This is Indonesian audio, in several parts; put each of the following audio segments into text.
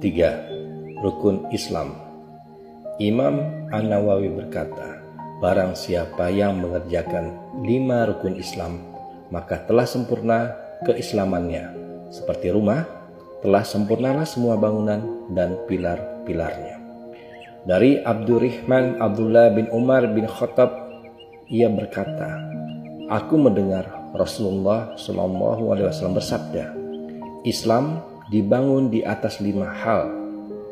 Ketiga, rukun Islam. Imam An-Nawawi berkata, barang siapa yang mengerjakan lima rukun Islam, maka telah sempurna keislamannya. Seperti rumah, telah sempurnalah semua bangunan dan pilar-pilarnya. Dari Abdurrahman Abdullah bin Umar bin Khattab, ia berkata, Aku mendengar Rasulullah Shallallahu Alaihi Wasallam bersabda, Islam dibangun di atas lima hal,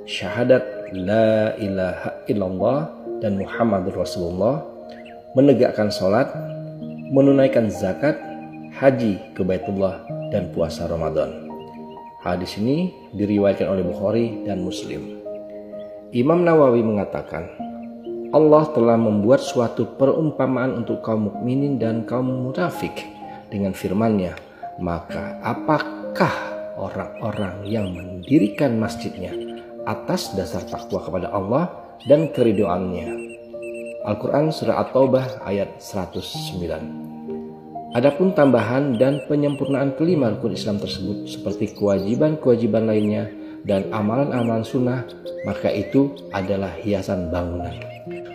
syahadat la ilaha illallah dan Muhammad Rasulullah, menegakkan sholat, menunaikan zakat, haji ke Baitullah, dan puasa Ramadan. Hadis ini diriwayatkan oleh Bukhari dan Muslim. Imam Nawawi mengatakan, Allah telah membuat suatu perumpamaan untuk kaum mukminin dan kaum munafik dengan firman-Nya, maka apakah orang-orang yang mendirikan masjidnya atas dasar takwa kepada Allah dan keridoannya. Al-Quran Surah At-Taubah ayat 109 Adapun tambahan dan penyempurnaan kelima rukun Islam tersebut seperti kewajiban-kewajiban lainnya dan amalan-amalan sunnah maka itu adalah hiasan bangunan.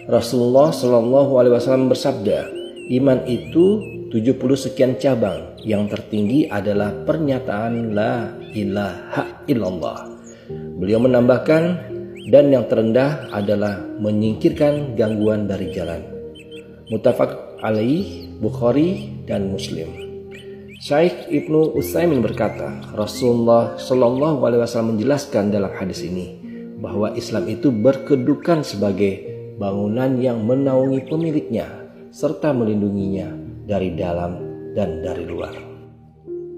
Rasulullah Shallallahu Alaihi Wasallam bersabda, iman itu 70 sekian cabang. Yang tertinggi adalah pernyataan la ilaha illallah. Beliau menambahkan dan yang terendah adalah menyingkirkan gangguan dari jalan. Mutafak alaih Bukhari dan Muslim. Syekh Ibnu Utsaimin berkata, Rasulullah Shallallahu alaihi wasallam menjelaskan dalam hadis ini bahwa Islam itu berkedudukan sebagai bangunan yang menaungi pemiliknya serta melindunginya dari dalam dan dari luar.